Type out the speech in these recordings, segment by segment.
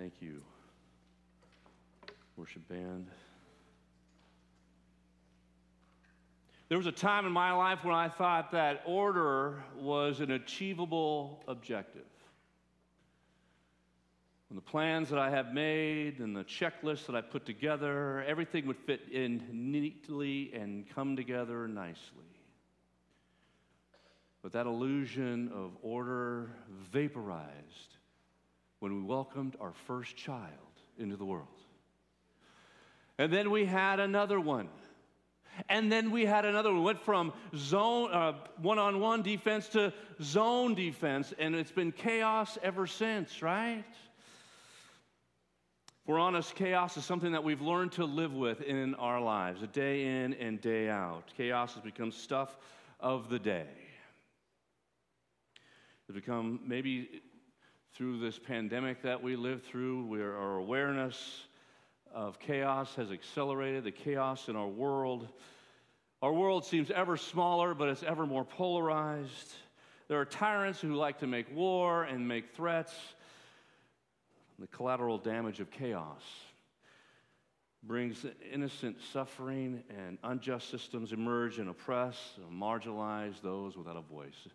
Thank you, worship band. There was a time in my life when I thought that order was an achievable objective. When the plans that I have made and the checklist that I put together, everything would fit in neatly and come together nicely. But that illusion of order vaporized when we welcomed our first child into the world. And then we had another one and then we had another one. went from zone one on one defense to zone defense, and it's been chaos ever since, right? If we're honest, chaos is something that we've learned to live with in our lives, a day in and day out. Chaos has become stuff of the day. It's become maybe through this pandemic that we live through, where our awareness of chaos has accelerated, the chaos in our world. Our world seems ever smaller, but it's ever more polarized. There are tyrants who like to make war and make threats. The collateral damage of chaos brings innocent suffering, and unjust systems emerge and oppress and marginalize those without a voice.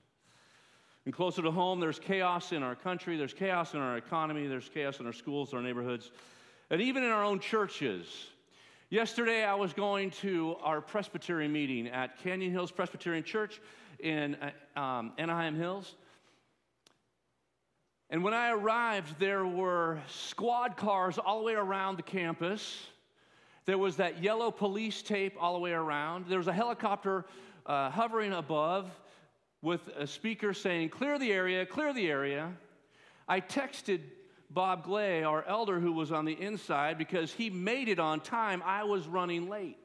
And closer to home, there's chaos in our country, there's chaos in our economy, there's chaos in our schools, our neighborhoods and even in our own churches. Yesterday, I was going to our Presbyterian meeting at Canyon Hills Presbyterian Church in uh, um, Anaheim Hills. And when I arrived, there were squad cars all the way around the campus. There was that yellow police tape all the way around. There was a helicopter uh, hovering above with a speaker saying, Clear the area, clear the area. I texted Bob Glay, our elder who was on the inside, because he made it on time. I was running late.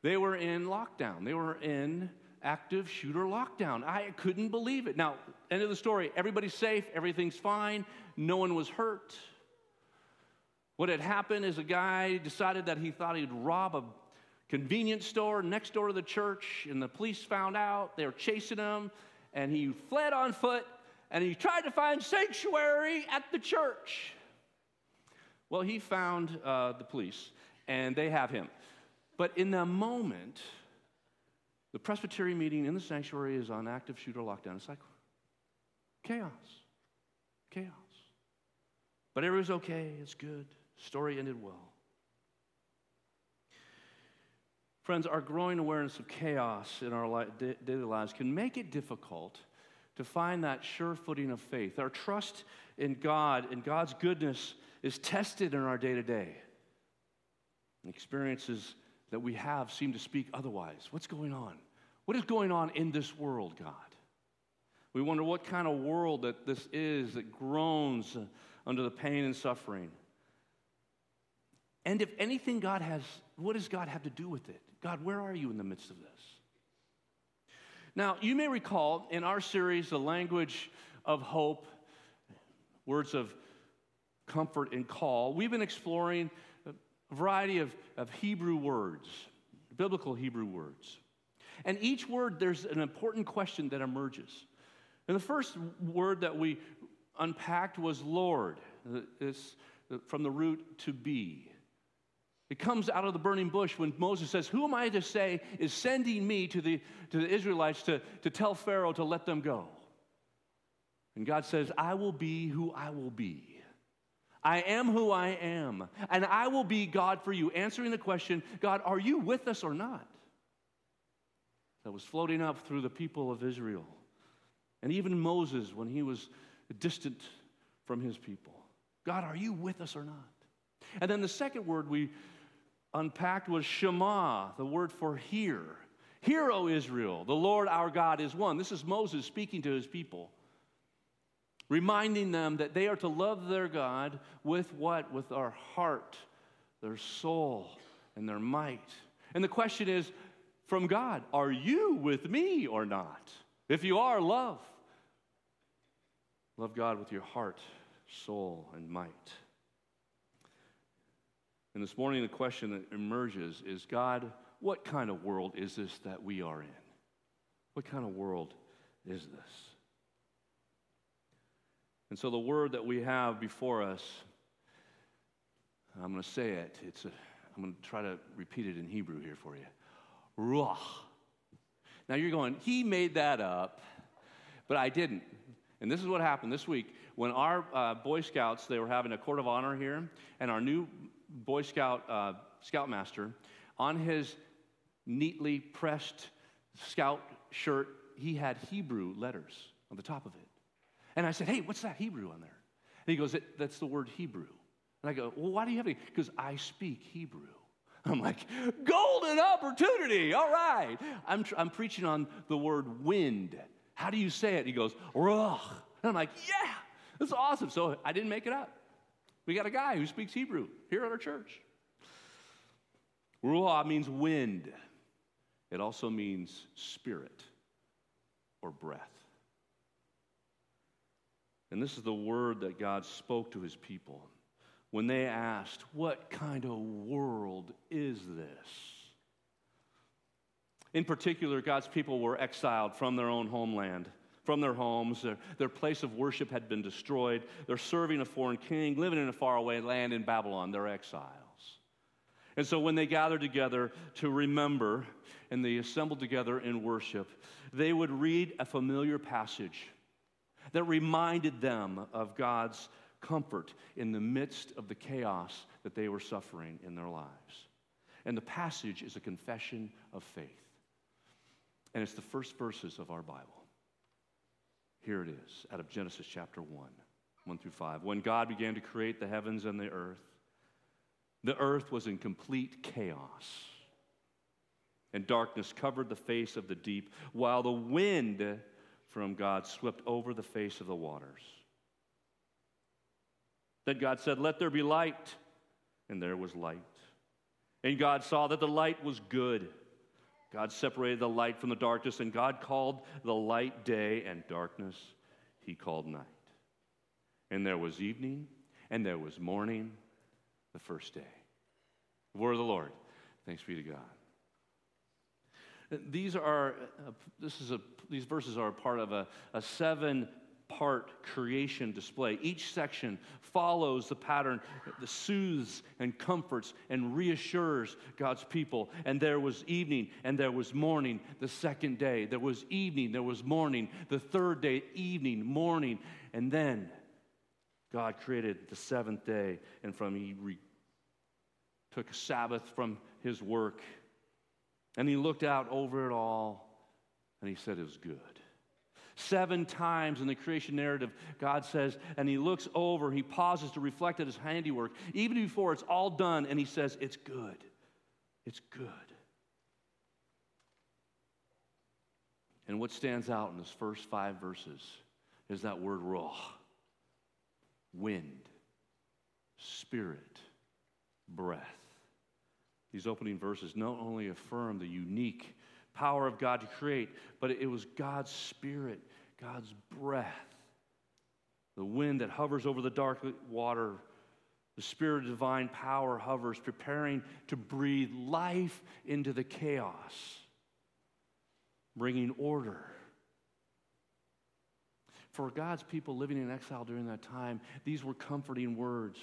They were in lockdown. They were in active shooter lockdown. I couldn't believe it. Now, end of the story. Everybody's safe. Everything's fine. No one was hurt. What had happened is a guy decided that he thought he'd rob a convenience store next door to the church, and the police found out. They were chasing him, and he fled on foot and he tried to find sanctuary at the church. Well, he found uh, the police, and they have him. But in the moment, the Presbyterian meeting in the sanctuary is on active shooter lockdown. It's like chaos, chaos. But everything's okay, it's good. Story ended well. Friends, our growing awareness of chaos in our daily lives can make it difficult to find that sure footing of faith. Our trust in God and God's goodness is tested in our day to day. Experiences that we have seem to speak otherwise. What's going on? What is going on in this world, God? We wonder what kind of world that this is that groans under the pain and suffering. And if anything, God has, what does God have to do with it? God, where are you in the midst of this? Now, you may recall in our series, The Language of Hope, Words of Comfort and Call, we've been exploring a variety of, of Hebrew words, biblical Hebrew words. And each word, there's an important question that emerges. And the first word that we unpacked was Lord. It's from the root to be. It comes out of the burning bush when Moses says, Who am I to say is sending me to the, to the Israelites to, to tell Pharaoh to let them go? And God says, I will be who I will be. I am who I am, and I will be God for you. Answering the question, God, are you with us or not? That was floating up through the people of Israel. And even Moses, when he was distant from his people. God, are you with us or not? And then the second word we unpacked was Shema, the word for hear. Hear, O Israel, the Lord our God is one. This is Moses speaking to his people, reminding them that they are to love their God with what? With our heart, their soul, and their might. And the question is from God, are you with me or not? If you are, love. Love God with your heart, soul, and might. And this morning, the question that emerges is God, what kind of world is this that we are in? What kind of world is this? And so the word that we have before us, I'm going to say it. It's a, I'm going to try to repeat it in Hebrew here for you. Ruach. Now you're going, he made that up, but I didn't. And this is what happened this week. When our uh, Boy Scouts, they were having a court of honor here, and our new Boy Scout uh, Scoutmaster, on his neatly pressed scout shirt, he had Hebrew letters on the top of it. And I said, Hey, what's that Hebrew on there? And he goes, That's the word Hebrew. And I go, Well, why do you have it? Because I speak Hebrew. I'm like, golden opportunity. All right. I'm, I'm preaching on the word wind. How do you say it? He goes, Ruach. And I'm like, yeah, that's awesome. So I didn't make it up. We got a guy who speaks Hebrew here at our church. Ruach means wind. It also means spirit or breath. And this is the word that God spoke to his people when they asked, What kind of world is this? In particular, God's people were exiled from their own homeland, from their homes. Their, their place of worship had been destroyed. They're serving a foreign king, living in a faraway land in Babylon. They're exiles. And so when they gathered together to remember and they assembled together in worship, they would read a familiar passage that reminded them of God's comfort in the midst of the chaos that they were suffering in their lives. And the passage is a confession of faith. And it's the first verses of our Bible. Here it is, out of Genesis chapter 1, 1 through 5. When God began to create the heavens and the earth, the earth was in complete chaos, and darkness covered the face of the deep, while the wind from God swept over the face of the waters. Then God said, Let there be light. And there was light. And God saw that the light was good. God separated the light from the darkness, and God called the light day, and darkness he called night. And there was evening, and there was morning the first day. The word of the Lord. Thanks be to God. These are, uh, this is a, these verses are part of a, a seven part creation display. Each section follows the pattern that soothes and comforts and reassures God's people. And there was evening and there was morning the second day. There was evening, there was morning the third day, evening, morning. And then God created the seventh day, and from He re- took a Sabbath from His work and he looked out over it all and he said it was good. Seven times in the creation narrative, God says, and he looks over, he pauses to reflect at his handiwork, even before it's all done, and he says, It's good. It's good. And what stands out in those first five verses is that word ruach wind, spirit, breath. These opening verses not only affirm the unique power of God to create, but it was God's Spirit, God's breath, the wind that hovers over the dark water. The Spirit of divine power hovers, preparing to breathe life into the chaos, bringing order. For God's people living in exile during that time, these were comforting words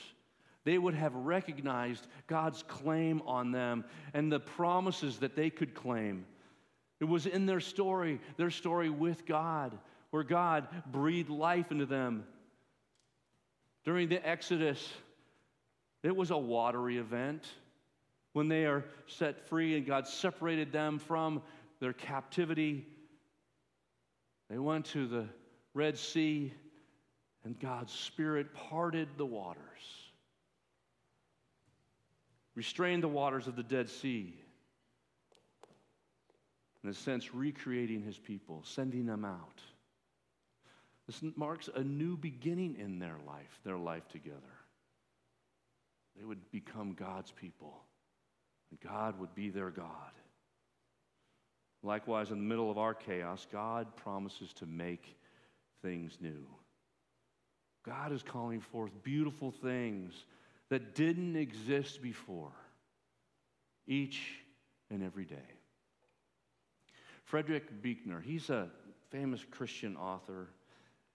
they would have recognized God's claim on them and the promises that they could claim. It was in their story, their story with God, where God breathed life into them. During the Exodus, it was a watery event when they are set free and God separated them from their captivity. They went to the Red Sea and God's Spirit parted the waters restrained the waters of the Dead Sea. In a sense, recreating his people, sending them out. This marks a new beginning in their life, their life together. They would become God's people, and God would be their God. Likewise, in the middle of our chaos, God promises to make things new. God is calling forth beautiful things that didn't exist before, each and every day. Frederick Buechner, he's a famous Christian author.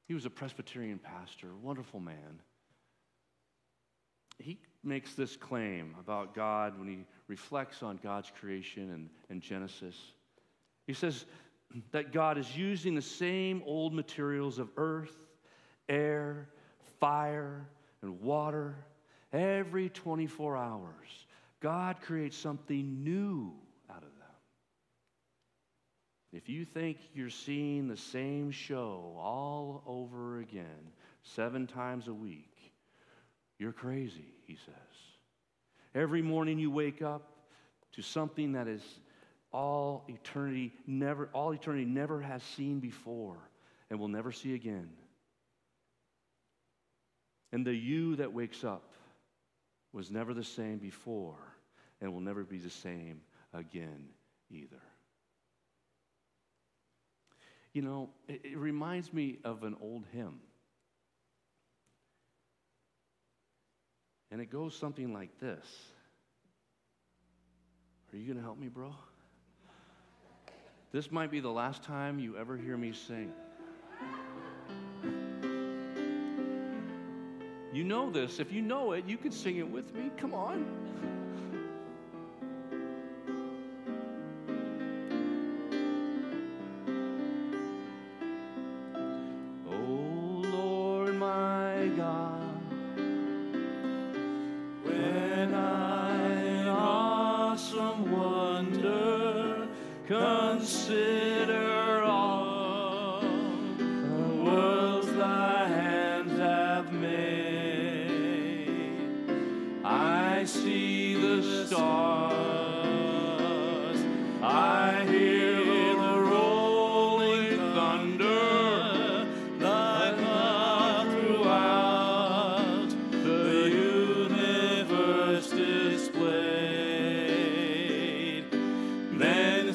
He was a Presbyterian pastor, wonderful man. He makes this claim about God when he reflects on God's creation and, in Genesis. He says that God is using the same old materials of earth, air, fire, and water every 24 hours. God creates something new. If you think you're seeing the same show all over again, seven times a week, you're crazy, he says. Every morning you wake up to something that is all eternity never all eternity never has seen before and will never see again. And the you that wakes up was never the same before and will never be the same again either. You know, it, it reminds me of an old hymn. And it goes something like this Are you going to help me, bro? This might be the last time you ever hear me sing. You know this. If you know it, you can sing it with me. Come on. say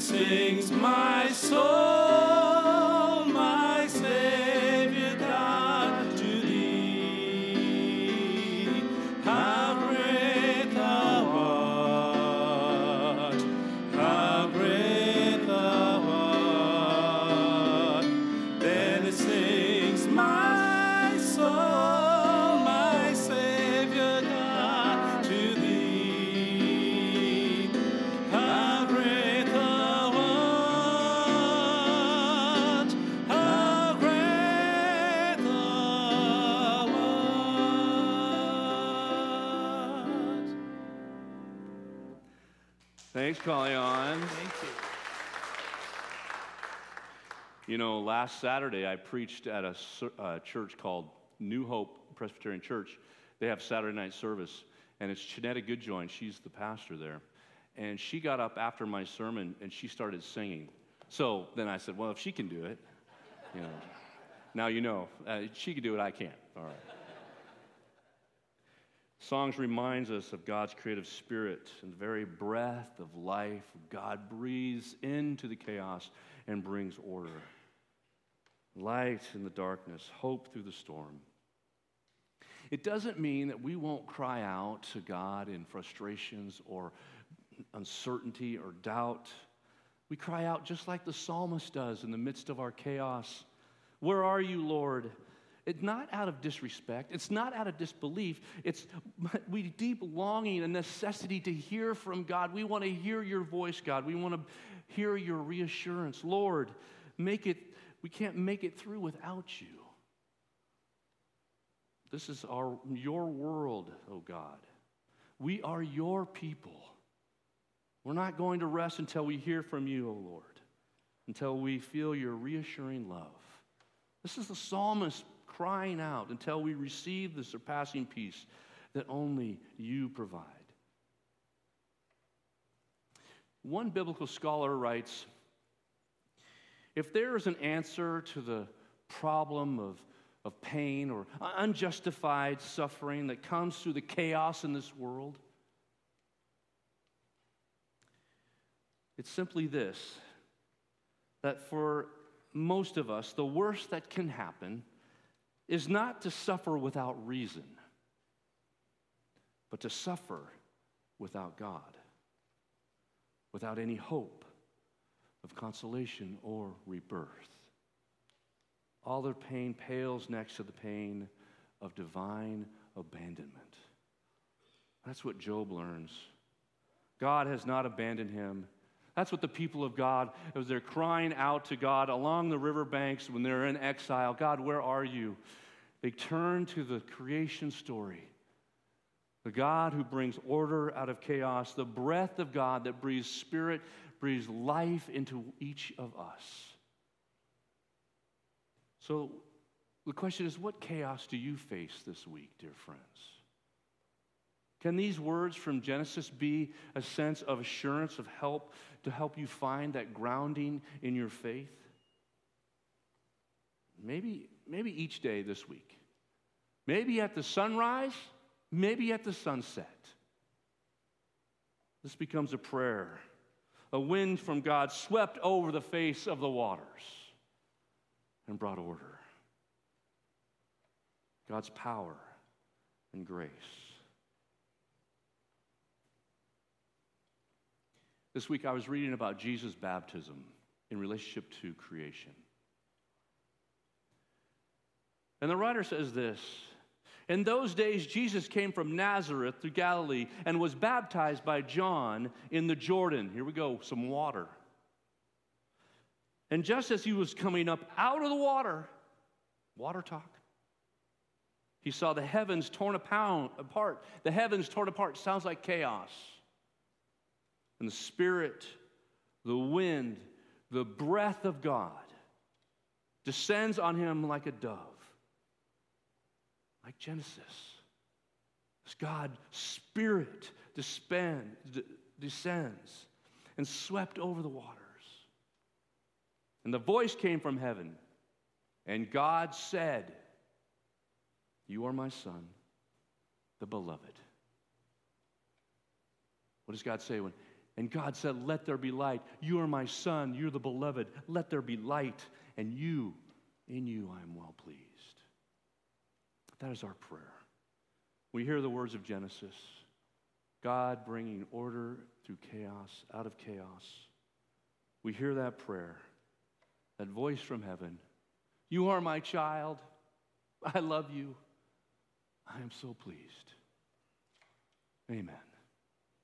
sings my soul. Thanks, Colleen. Thank you. You know, last Saturday I preached at a uh, church called New Hope Presbyterian Church. They have Saturday night service, and it's Chinetta Goodjoin. She's the pastor there. And she got up after my sermon and she started singing. So then I said, Well, if she can do it, you know, now you know. Uh, she can do it, I can't. All right. Songs reminds us of God's creative spirit and the very breath of life God breathes into the chaos and brings order. Light in the darkness, hope through the storm. It doesn't mean that we won't cry out to God in frustrations or uncertainty or doubt. We cry out just like the psalmist does in the midst of our chaos. Where are you, Lord? It's not out of disrespect. It's not out of disbelief. It's we deep longing and necessity to hear from God. We want to hear your voice, God. We want to hear your reassurance. Lord, make it, we can't make it through without you. This is our, your world, oh God. We are your people. We're not going to rest until we hear from you, oh Lord, until we feel your reassuring love. This is the psalmist crying out until we receive the surpassing peace that only you provide. One biblical scholar writes If there is an answer to the problem of, of pain or unjustified suffering that comes through the chaos in this world, it's simply this that for most of us, the worst that can happen is not to suffer without reason, but to suffer without God, without any hope of consolation or rebirth. all their pain pales next to the pain of divine abandonment. That's what Job learns. God has not abandoned him. That's what the people of God, as they're crying out to God along the riverbanks when they're in exile God, where are you? They turn to the creation story. The God who brings order out of chaos, the breath of God that breathes spirit, breathes life into each of us. So the question is what chaos do you face this week, dear friends? Can these words from Genesis be a sense of assurance, of help to help you find that grounding in your faith? Maybe, maybe each day this week. Maybe at the sunrise, maybe at the sunset. This becomes a prayer. A wind from God swept over the face of the waters and brought order. God's power and grace. This week I was reading about Jesus' baptism in relationship to creation. And the writer says this In those days, Jesus came from Nazareth to Galilee and was baptized by John in the Jordan. Here we go, some water. And just as he was coming up out of the water, water talk, he saw the heavens torn apart. The heavens torn apart sounds like chaos. And the Spirit, the wind, the breath of God descends on him like a dove, like Genesis. As God, Spirit descend, descends and swept over the waters. And the voice came from heaven, and God said, you are my son, the beloved. What does God say when? And God said, Let there be light. You are my son, you're the beloved. Let there be light, and you, in you, I am well pleased. That is our prayer. We hear the words of Genesis God bringing order through chaos, out of chaos. We hear that prayer, that voice from heaven You are my child. I love you. I am so pleased. Amen.